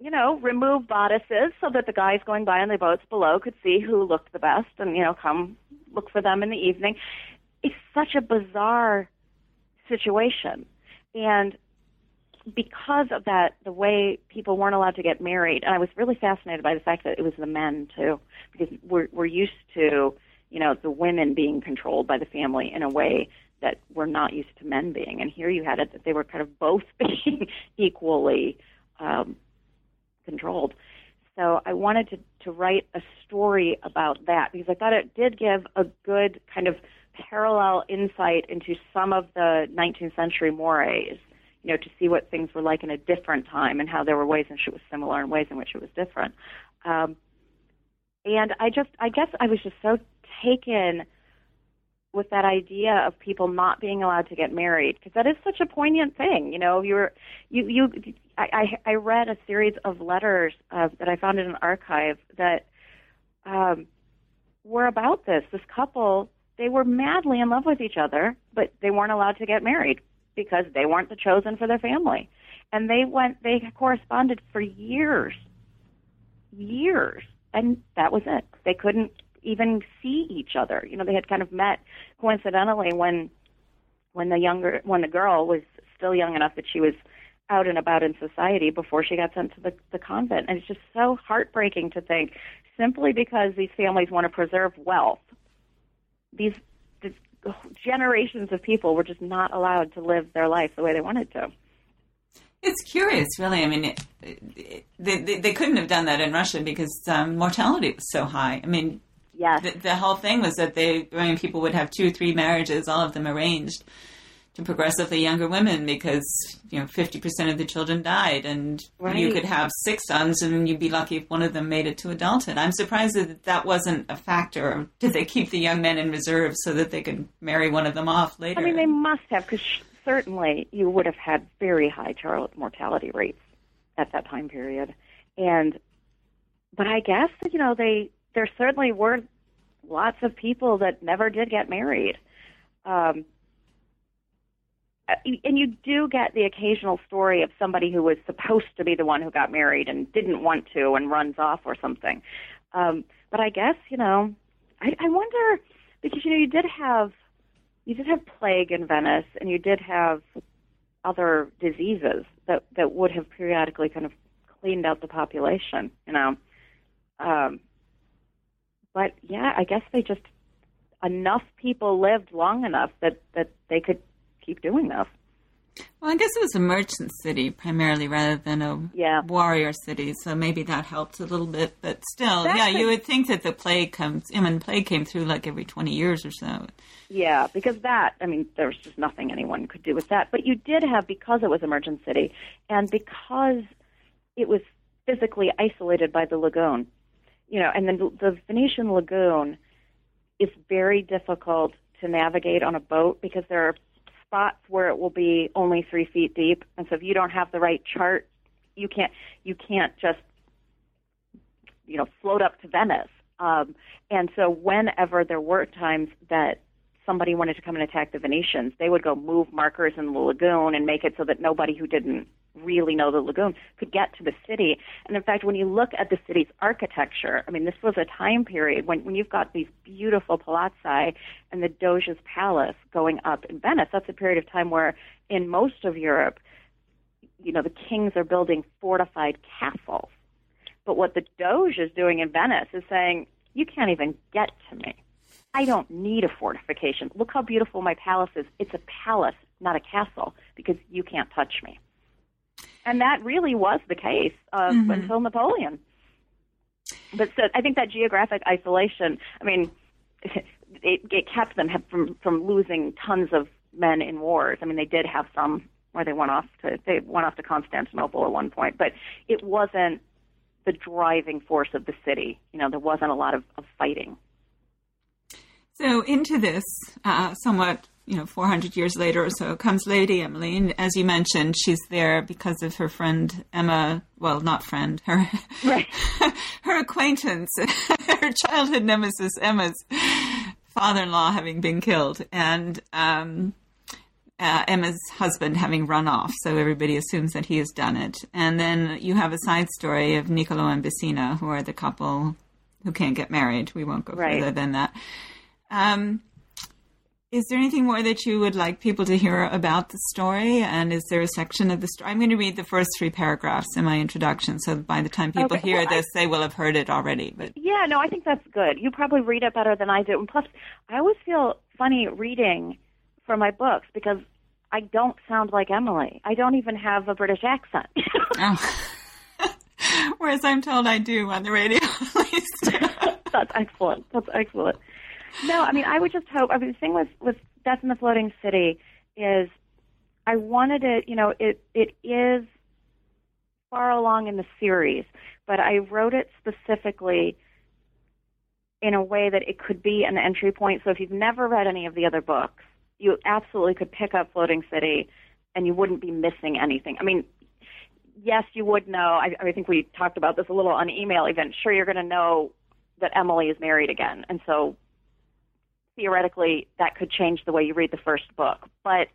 you know, remove bodices so that the guys going by on the boats below could see who looked the best and, you know, come look for them in the evening. It's such a bizarre situation. And because of that, the way people weren't allowed to get married, and I was really fascinated by the fact that it was the men too, because we're we're used to, you know, the women being controlled by the family in a way that we're not used to men being, and here you had it that they were kind of both (laughs) being equally um, controlled. So I wanted to to write a story about that because I thought it did give a good kind of parallel insight into some of the 19th century mores you know, to see what things were like in a different time and how there were ways in which it was similar and ways in which it was different. Um, and I just, I guess I was just so taken with that idea of people not being allowed to get married because that is such a poignant thing. You know, you're, you, you, I, I read a series of letters uh, that I found in an archive that um, were about this. This couple, they were madly in love with each other, but they weren't allowed to get married because they weren't the chosen for their family. And they went, they corresponded for years, years, and that was it. They couldn't even see each other. You know, they had kind of met coincidentally when when the younger when the girl was still young enough that she was out and about in society before she got sent to the, the convent. And it's just so heartbreaking to think simply because these families want to preserve wealth, these, generations of people were just not allowed to live their life the way they wanted to. It's curious, really. I mean, it, it, they, they couldn't have done that in Russia because um, mortality was so high. I mean, yes. the, the whole thing was that they, I mean, people would have two or three marriages, all of them arranged to progressively younger women because you know 50% of the children died and Right. you could have six sons and you'd be lucky if one of them made it to adulthood i'm surprised that that wasn't a factor (laughs) did they keep the young men in reserve so that they could marry one of them off later I mean, they must have, because certainly you would have had very high child mortality rates at that time period. And, but I guess you know they there certainly were lots of people that never did get married. Um, and you do get the occasional story of somebody who was supposed to be the one who got married and didn't want to and runs off or something. Um, but I guess you know, I, I wonder because you know you did have you did have plague in Venice, and you did have other diseases that that would have periodically kind of cleaned out the population, you know. Um, but yeah, I guess they just enough people lived long enough that that they could keep doing this. well i guess it was a merchant city primarily rather than a Yeah. warrior city so maybe that helped a little bit but still That's yeah a- you would think that the plague comes i mean plague came through like every 20 years or so Yeah, because that, I mean, there was just nothing anyone could do with that. But you did have, because it was a merchant city, and because it was physically isolated by the lagoon, you know, and then the, the Venetian lagoon is very difficult to navigate on a boat because there are spots where it will be only three feet deep, and so if you don't have the right chart, you can't you can't just you know float up to Venice. Um, and so whenever there were times that somebody wanted to come and attack the Venetians, they would go move markers in the lagoon and make it so that nobody who didn't really know the lagoon could get to the city. And in fact, when you look at the city's architecture, I mean, this was a time period when, when you've got these beautiful palazzi and the Doge's palace going up in Venice. That's a period of time where in most of Europe, you know, the kings are building fortified castles. But what the Doge is doing in Venice is saying, you can't even get to me. I don't need a fortification. Look how beautiful my palace is. It's a palace, not a castle, because you can't touch me. And that really was the case uh, until Napoleon. But so I think that geographic isolation, I mean, (laughs) it, it kept them from from losing tons of men in wars. I mean, they did have some where they went off to they went off to Constantinople at one point, but it wasn't the driving force of the city. You know, there wasn't a lot of, of fighting. So into this, uh, somewhat, you know, 400 years later or so, comes Lady Emily. And as you mentioned, she's there because of her friend Emma, well, not friend, her, Right. (laughs) her acquaintance, (laughs) her childhood nemesis Emma's father-in-law having been killed. And, um, uh, Emma's husband having run off, so everybody assumes that he has done it. And then you have a side story of Niccolo and Bassina, who are the couple who can't get married. We won't go Right. further than that. Um, is there anything more that you would like people to hear about the story? And is there a section of the story? I'm going to read the first three paragraphs in my introduction, so by the time people Okay. hear Well, I- this, they will have heard it already. But Yeah, no, I think that's good. You probably read it better than I do. And plus, I always feel funny reading for my books because I don't sound like Emily. I don't even have a British accent. (laughs) oh. (laughs) whereas I'm told I do on the radio, at least. (laughs) That's excellent. That's excellent. No, I mean, I would just hope. I mean, the thing with with Death in the Floating City is, I wanted it. You know, it it is far along in the series, but I wrote it specifically in a way that it could be an entry point. So if you've never read any of the other books, you absolutely could pick up Floating City, and you wouldn't be missing anything. I mean, yes, you would know. I, I think we talked about this a little on email even. Sure, you're going to know that Emily is married again, and so theoretically that could change the way you read the first book. But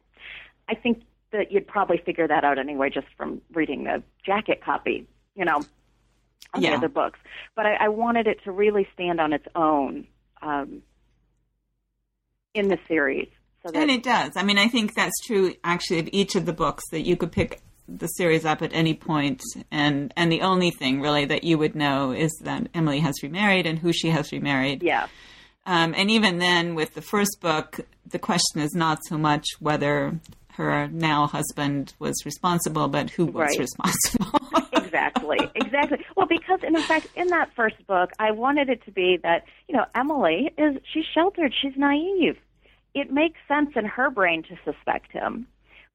I think that you'd probably figure that out anyway just from reading the jacket copy, you know, of Yeah. the other books. But I, I wanted it to really stand on its own um, in the series. So that, And it does. I mean, I think that's true actually of each of the books that you could pick the series up at any point and and the only thing really that you would know is that Emily has remarried and who she has remarried. yeah, Um, and even then, with the first book, the question is not so much whether her now husband was responsible, but who was Right. responsible. (laughs) (laughs) exactly, exactly. Well, because in fact, in that first book, I wanted it to be that you know Emily is she's sheltered, she's naive. It makes sense in her brain to suspect him,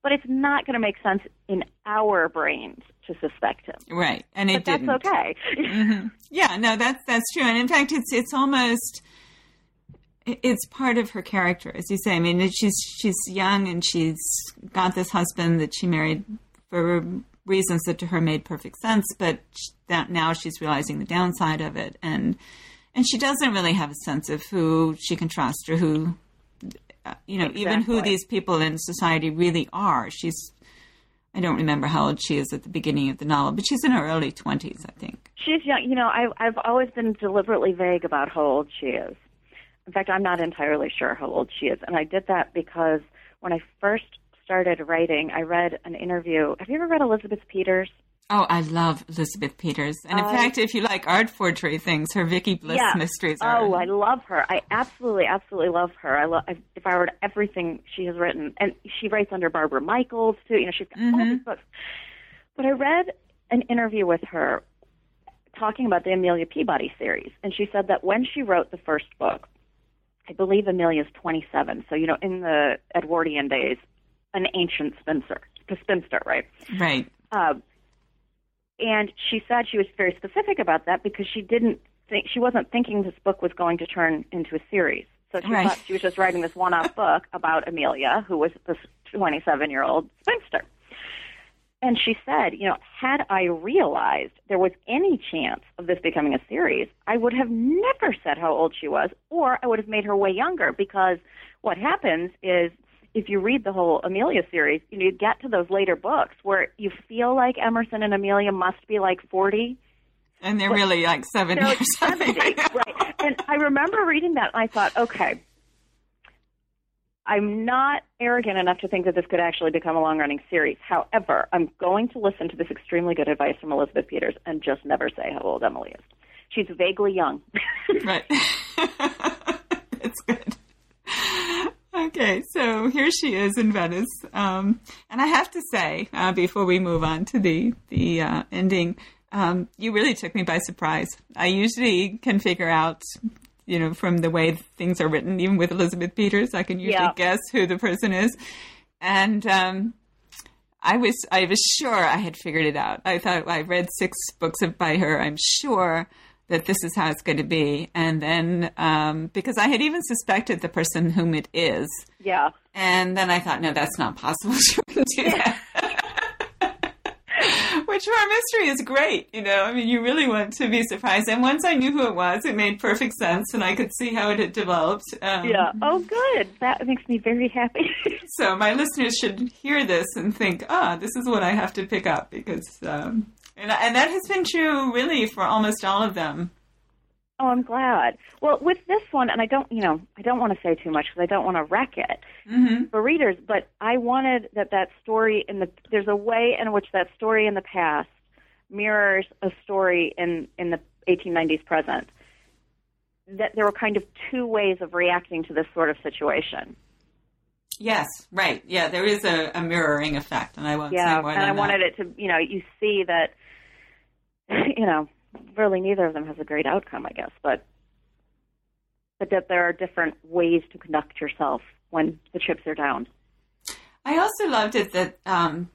but it's not going to make sense in our brains to suspect him. right, and it But that's didn't. okay. Yeah, no, that's that's true. And in fact, it's it's almost it's part of her character, as you say. I mean, she's she's young and she's got this husband that she married for reasons that to her made perfect sense, but that now she's realizing the downside of it, and and she doesn't really have a sense of who she can trust or who, uh, you know, even who these people in society really are. She's I don't remember how old she is at the beginning of the novel, but she's in her early twenties, I think. She's young. You know, I, I've always been deliberately vague about how old she is. In fact, I'm not entirely sure how old she is, and I did that because when I first started writing, I read an interview. Have you ever read Elizabeth Peters? Oh, I love Elizabeth Peters. And in I- fact, if you like art forgery things, her Vicky Bliss Yeah. mysteries are. Oh, I love her. I absolutely, absolutely love her. I love. If I devoured everything she has written, and she writes under Barbara Michaels too. You know, she's got all Mm-hmm. these books. But I read an interview with her talking about the Amelia Peabody series, and she said that when she wrote the first book, I believe Amelia's 27. So you know, in the Edwardian days, an ancient spinster, spinster, right? right. Uh, and she said she was very specific about that because she didn't think she wasn't thinking this book was going to turn into a series. So she Right. thought she was just writing this one-off (laughs) book about Amelia, who was this 27-year-old spinster. And she said, you know, had I realized there was any chance of this becoming a series, I would have never said how old she was, or I would have made her way younger because what happens is if you read the whole Amelia series, you, know, you get to those later books where you feel like Emerson and Amelia must be like 40. And they're really like 70 or something. 70, right. And I remember reading that and I thought, okay, I'm not arrogant enough to think that this could actually become a long running series. However, I'm going to listen to this extremely good advice from Elizabeth Peters and just never say how old Emily is. She's vaguely young. (laughs) Right. (laughs) it's good. Okay, so here she is in Venice, um, and I have to say, uh, before we move on to the the uh, ending, um, you really took me by surprise. I usually can figure out, you know, from the way things are written, even with Elizabeth Peters, I can usually Yeah. guess who the person is, and um, I was I was sure I had figured it out. I thought I read six books of, by her. I'm sure that this is how it's going to be. And then um, because I had even suspected the person whom it is, yeah. and then I thought, no, that's not possible. (laughs) She wouldn't do that. (laughs) Which a mystery is great, you know. I mean, you really want to be surprised. And once I knew who it was, it made perfect sense, and I could see how it had developed. Um, Yeah. Oh, good. That makes me very happy. (laughs) so my listeners should hear this and think, ah, this is what I have to pick up because, um, and and that has been true really for almost all of them. Oh, I'm glad. Well, with this one, and I don't, you know, I don't want to say too much because I don't want to wreck it Mm-hmm. for readers. But I wanted that that story in the there's a way in which that story in the past mirrors a story in in the 1890s present. That there were kind of two ways of reacting to this sort of situation. Yes, right. Yeah, there is a, a mirroring effect, and I won't Yeah, say more and I that. wanted it to, you know, you see that, (laughs) you know, really neither of them has a great outcome, I guess, but but that there are different ways to conduct yourself when the chips are down. I also loved it that um,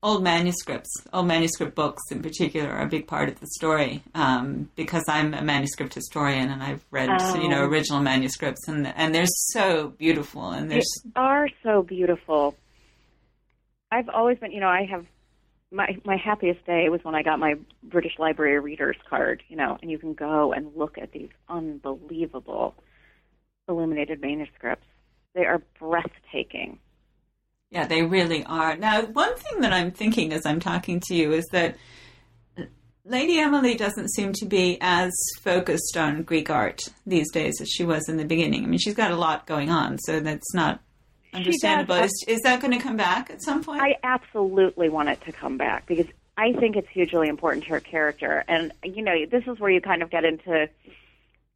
old manuscripts, old manuscript books in particular, are a big part of the story um, because I'm a manuscript historian and I've read you know Oh. original manuscripts and and they're so beautiful and They are so beautiful. I've always been, you know, I have my my happiest day was when I got my British Library readers card, you know, and you can go and look at these unbelievable illuminated manuscripts. They are breathtaking. Yeah, they really are. Now, one thing that I'm thinking as I'm talking to you is that Lady Emily doesn't seem to be as focused on Greek art these days as she was in the beginning. I mean, she's got a lot going on, so that's not understandable. Is, is that going to come back at some point? I absolutely want it to come back because I think it's hugely important to her character. And, you know, this is where you kind of get into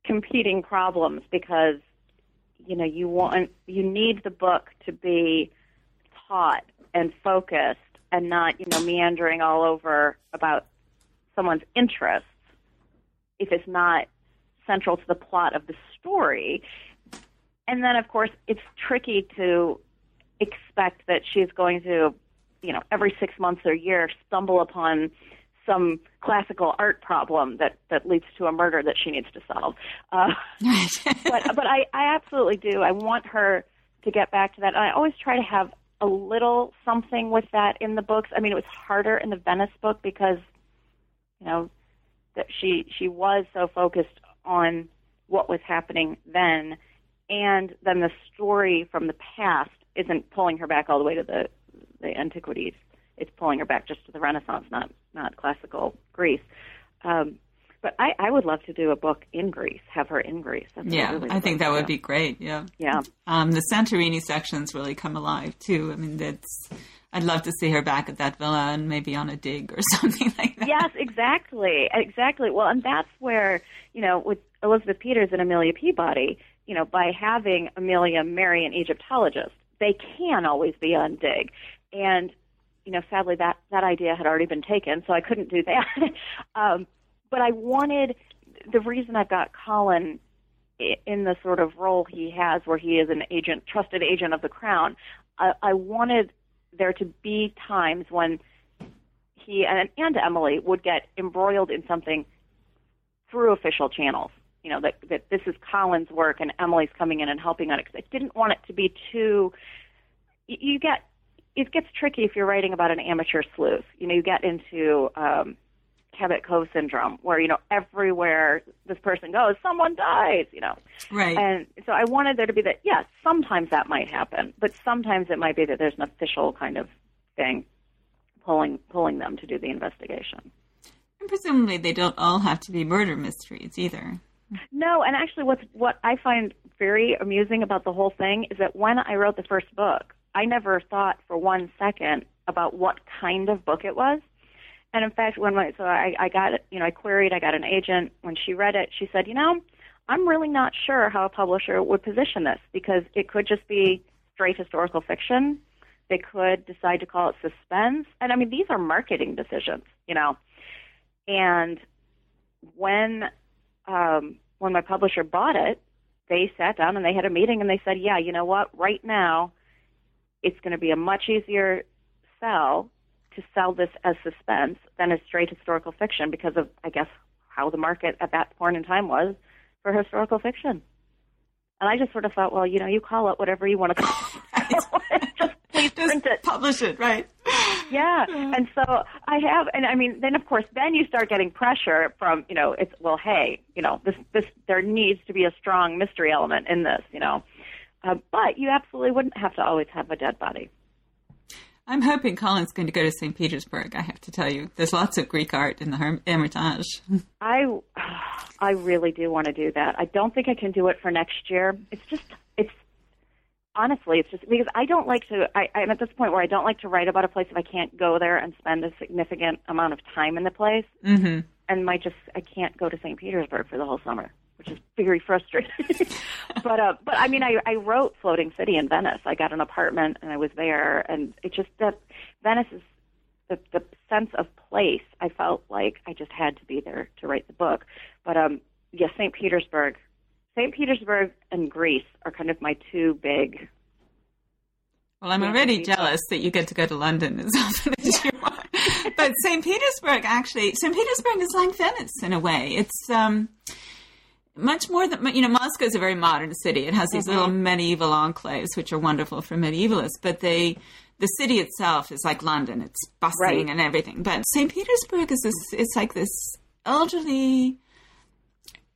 competing problems because, you know, you want, you need the book to be taut and focused and not, you know, meandering all over about someone's interests if it's not central to the plot of the story. And then, of course, it's tricky to expect that she's going to, you know, every six months or year stumble upon some classical art problem that, that leads to a murder that she needs to solve. Uh, (laughs) but but I, I absolutely do. I want her to get back to that. And I always try to have a little something with that in the books. I mean, it was harder in the Venice book because you know, that she she was so focused on what was happening then, and then the story from the past isn't pulling her back all the way to the the antiquities. It's pulling her back just to the Renaissance, not not classical Greece. Um, but I, I would love to do a book in Greece, have her in Greece. That's yeah, really I think that would be great. Yeah, yeah. Um, the Santorini sections really come alive too. I mean, that's I'd love to see her back at that villa and maybe on a dig or (laughs) something like that. Yes, exactly, exactly. Well, and that's where you know with Elizabeth Peters and Amelia Peabody, you know, by having Amelia marry an Egyptologist, they can always be on dig, and you know, sadly that that idea had already been taken, so I couldn't do that. (laughs) um, but I wanted the reason I've got Colin in the sort of role he has, where he is an agent, trusted agent of the crown. I, I wanted there to be times when he and, and Emily would get embroiled in something through official channels. You know that that this is Colin's work and Emily's coming in and helping on it. Because I didn't want it to be too. You get it gets tricky if you're writing about an amateur sleuth. You know, you get into um, Cabot Cove syndrome, where you know everywhere this person goes, someone dies. You know, right? And so I wanted there to be that. Yes, sometimes that might happen, but sometimes it might be that there's an official kind of thing pulling pulling them to do the investigation. And presumably, they don't all have to be murder mysteries either. No, and actually, what's what I find very amusing about the whole thing is that when I wrote the first book, I never thought for one second about what kind of book it was. And in fact, when my so I, I got you know, I queried, I got an agent. When she read it, she said, you know, I'm really not sure how a publisher would position this because it could just be straight historical fiction. They could decide to call it suspense, and I mean, these are marketing decisions, you know. And when um, when my publisher bought it, they sat down and they had a meeting and they said, yeah, you know what, right now, it's going to be a much easier sell to sell this as suspense than as straight historical fiction because of, I guess, how the market at that point in time was for historical fiction. And I just sort of thought, well, you know, you call it whatever you want to call it. Just print it. Publish it, right? Yeah. And so I have, and I mean, then of course, then you start getting pressure from, you know, it's, well, hey, you know, this, this, there needs to be a strong mystery element in this, you know. Uh, but you absolutely wouldn't have to always have a dead body. I'm hoping Colin's going to go to St. Petersburg. I have to tell you, there's lots of Greek art in the Hermitage. (laughs) I, (sighs) I really do want to do that. I don't think I can do it for next year. It's just, honestly, it's just because I don't like to. I, I'm at this point where I don't like to write about a place if I can't go there and spend a significant amount of time in the place. Mm-hmm. And my just, I can't go to St. Petersburg for the whole summer which is very frustrating. (laughs) but uh, but I mean, I I wrote Floating City in Venice. I got an apartment and I was there, and it just that Venice is the the sense of place. I felt like I just had to be there to write the book. But um, yeah, St. Petersburg, St. Petersburg and Greece are kind of my two big. Well, I'm already jealous that you get to go to London as often as you want. (laughs) But St. Petersburg, actually, St. Petersburg is like Venice in a way. It's um, much more than you know moscow is a very modern city it has these mm-hmm. little medieval enclaves which are wonderful for medievalists but they the city itself is like london it's bustling right. and everything but st petersburg is this it's like this elderly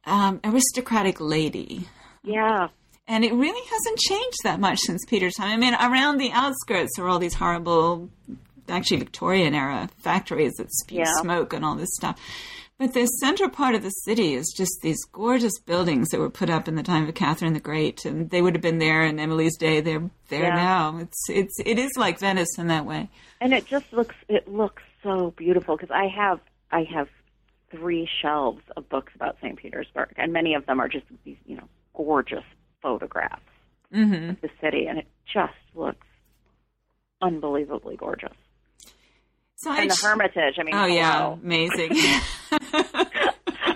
um, aristocratic lady yeah and it really hasn't changed that much since peter's time i mean around the outskirts are all these horrible actually Victorian era factories that spew Yeah. smoke and all this stuff. But the central part of the city is just these gorgeous buildings that were put up in the time of Catherine the Great, and they would have been there in Emily's day. They're there Yeah. now. It's it's it is like Venice in that way. and it just looks it looks so beautiful because I have I have three shelves of books about St. Petersburg, and many of them are just these you know gorgeous photographs hmm of the city, and it just looks unbelievably gorgeous. So I And the sh- Hermitage, I mean, Oh yeah, hello. amazing. (laughs)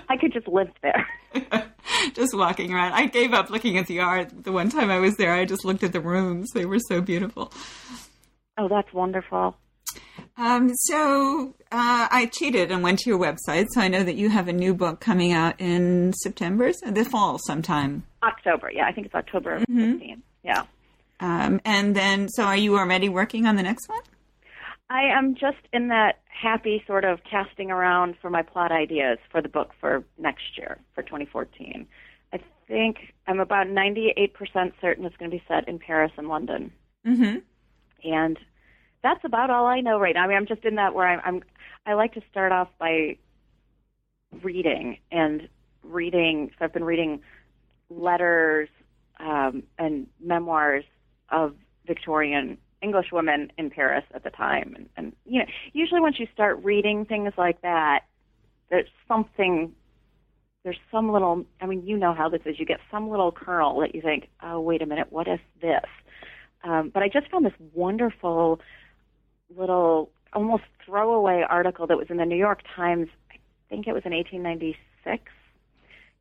I could just live there. (laughs) just walking around. I gave up looking at the art. The one time I was there, I just looked at the rooms. They were so beautiful. Oh, that's wonderful. Um, so uh, I cheated and went to your website. So I know that you have a new book coming out in September, so the fall sometime. October, yeah, I think it's October of 15. Yeah. Um, and then, so are you already working on the next one? I am just in that happy sort of casting around for my plot ideas for the book for next year, for 2014. I think I'm about 98% certain it's going to be set in Paris and London. Mm-hmm. And that's about all I know right now. I mean, I'm just in that where I'm, I'm I like to start off by reading and reading. So I've been reading letters um, and memoirs of Victorian English women in Paris at the time. And, and you know, usually once you start reading things like that, there's something. There's some little. I mean, you know how this is. You get some little kernel that you think, oh, wait a minute, what is this? Um, but I just found this wonderful little, almost throwaway article that was in the New York Times. I think it was in 1896,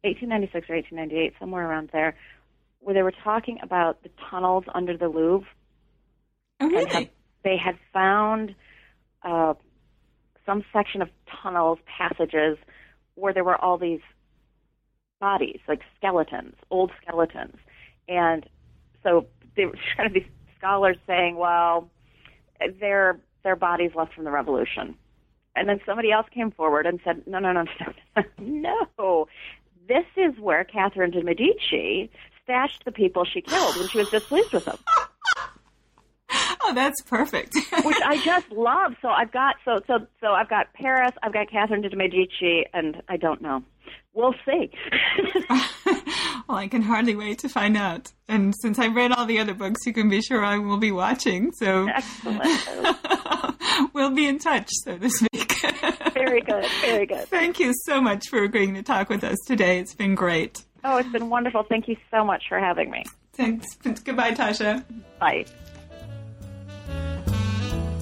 1896 or 1898, somewhere around there, where they were talking about the tunnels under the Louvre. Oh, and really? they had found uh, some section of tunnels, passages, where there were all these bodies, like skeletons, old skeletons. And so there were kind of these scholars saying, well, they're, they're bodies left from the revolution. And then somebody else came forward and said, no, no, no, (laughs) no, no. This is where Catherine de Medici stashed the people she killed when she was displeased with them (laughs) Oh, that's perfect. (laughs) which I just love. So I've got so so so I've got Paris, I've got Catherine de Medici, and I don't know. We'll see. (laughs) well, I can hardly wait to find out. And since I've read all the other books, you can be sure I will be watching. So Excellent. (laughs) we'll be in touch, so to speak. Very good. Very good. Thank you so much for agreeing to talk with us today. It's been great. Oh, it's been wonderful. Thank you so much for having me. Thanks. Goodbye, Tasha. Bye.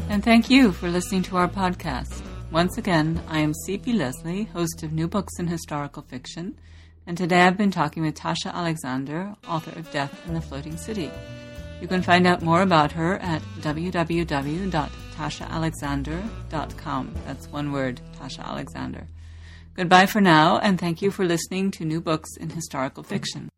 And thank you for listening to our podcast. Once again, I am C.P. Lesley, host of New Books in Historical Fiction, and today I've been talking with Tasha Alexander, author of Death in the Floating City. You can find out more about her at www.tashaalexander.com. That's one word, Tasha Alexander. Goodbye for now, and thank you for listening to New Books in Historical Fiction.